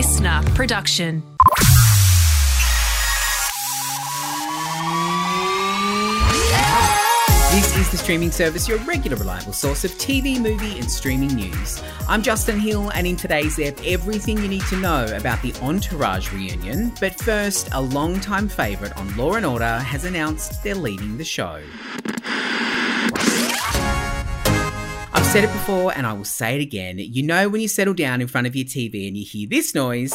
listener production. This is the streaming service, your regular reliable source of TV, movie, and streaming news. I'm Justin Hill, and in today's ep, everything you need to know about the Entourage reunion. But first, a long-time favourite on Law and Order has announced they're leaving the show. Said it before and I will say it again. You know when you settle down in front of your TV and you hear this noise,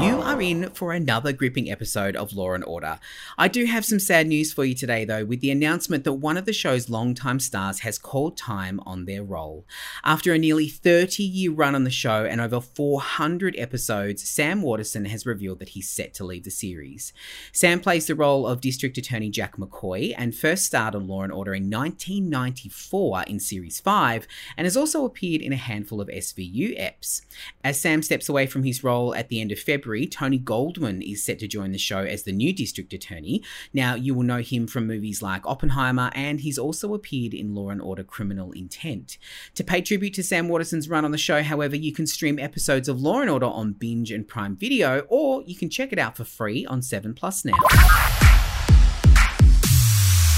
you are in for another gripping episode of Law and Order. I do have some sad news for you today though, with the announcement that one of the show's longtime stars has called time on their role. After a nearly 30 year run on the show and over 400 episodes, Sam Waterston has revealed that he's set to leave the series. Sam plays the role of District Attorney Jack McCoy and first starred on Law and Order in 1994 in series 5 and has also appeared in a handful of SVU eps. As Sam steps away from his role at the end of February, Tony Goldwyn is set to join the show as the new district attorney. Now, you will know him from movies like Oppenheimer, and he's also appeared in Law and Order Criminal Intent. To pay tribute to Sam Waterston's run on the show, however, you can stream episodes of Law and Order on Binge and Prime Video, or you can check it out for free on 7 Plus now.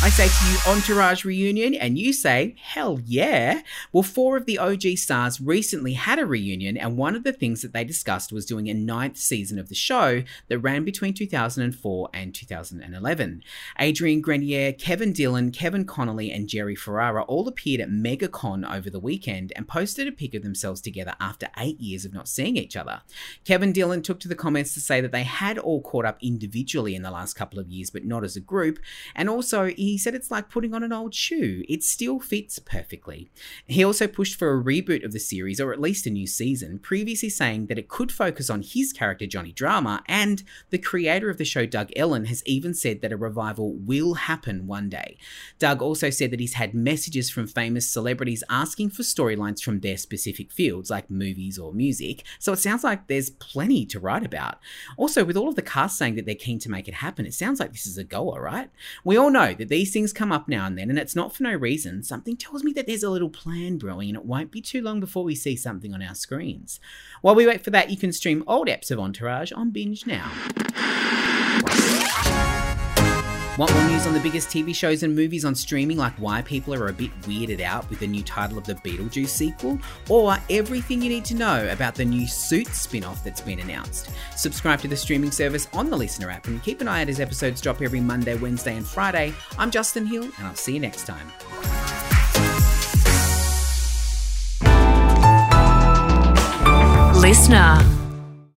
I say to you, Entourage reunion, and you say, hell yeah. Well, four of the OG stars recently had a reunion, and one of the things that they discussed was doing a ninth season of the show that ran between 2004 and 2011. Adrian Grenier, Kevin Dillon, Kevin Connolly, and Jerry Ferrara all appeared at MegaCon over the weekend and posted a pic of themselves together after eight years of not seeing each other. Kevin Dillon took to the comments to say that they had all caught up individually in the last couple of years, but not as a group, and also he he said it's like putting on an old shoe. It still fits perfectly. He also pushed for a reboot of the series, or at least a new season, previously saying that it could focus on his character Johnny Drama, and the creator of the show, Doug Ellin, has even said that a revival will happen one day. Doug also said that he's had messages from famous celebrities asking for storylines from their specific fields, like movies or music, so it sounds like there's plenty to write about. Also, with all of the cast saying that they're keen to make it happen, it sounds like this is a goer, right? We all know that these things come up now and then, and it's not for no reason. Something tells me that there's a little plan brewing, and it won't be too long before we see something on our screens. While we wait for that, you can stream old eps of Entourage on Binge now. Want more news on the biggest TV shows and movies on streaming, like why people are a bit weirded out with the new title of the Beetlejuice sequel, or everything you need to know about the new Suits spin off that's been announced? Subscribe to the streaming service on the Listener app and keep an eye out as episodes drop every Monday, Wednesday, and Friday. I'm Justin Hill, and I'll see you next time. Listener.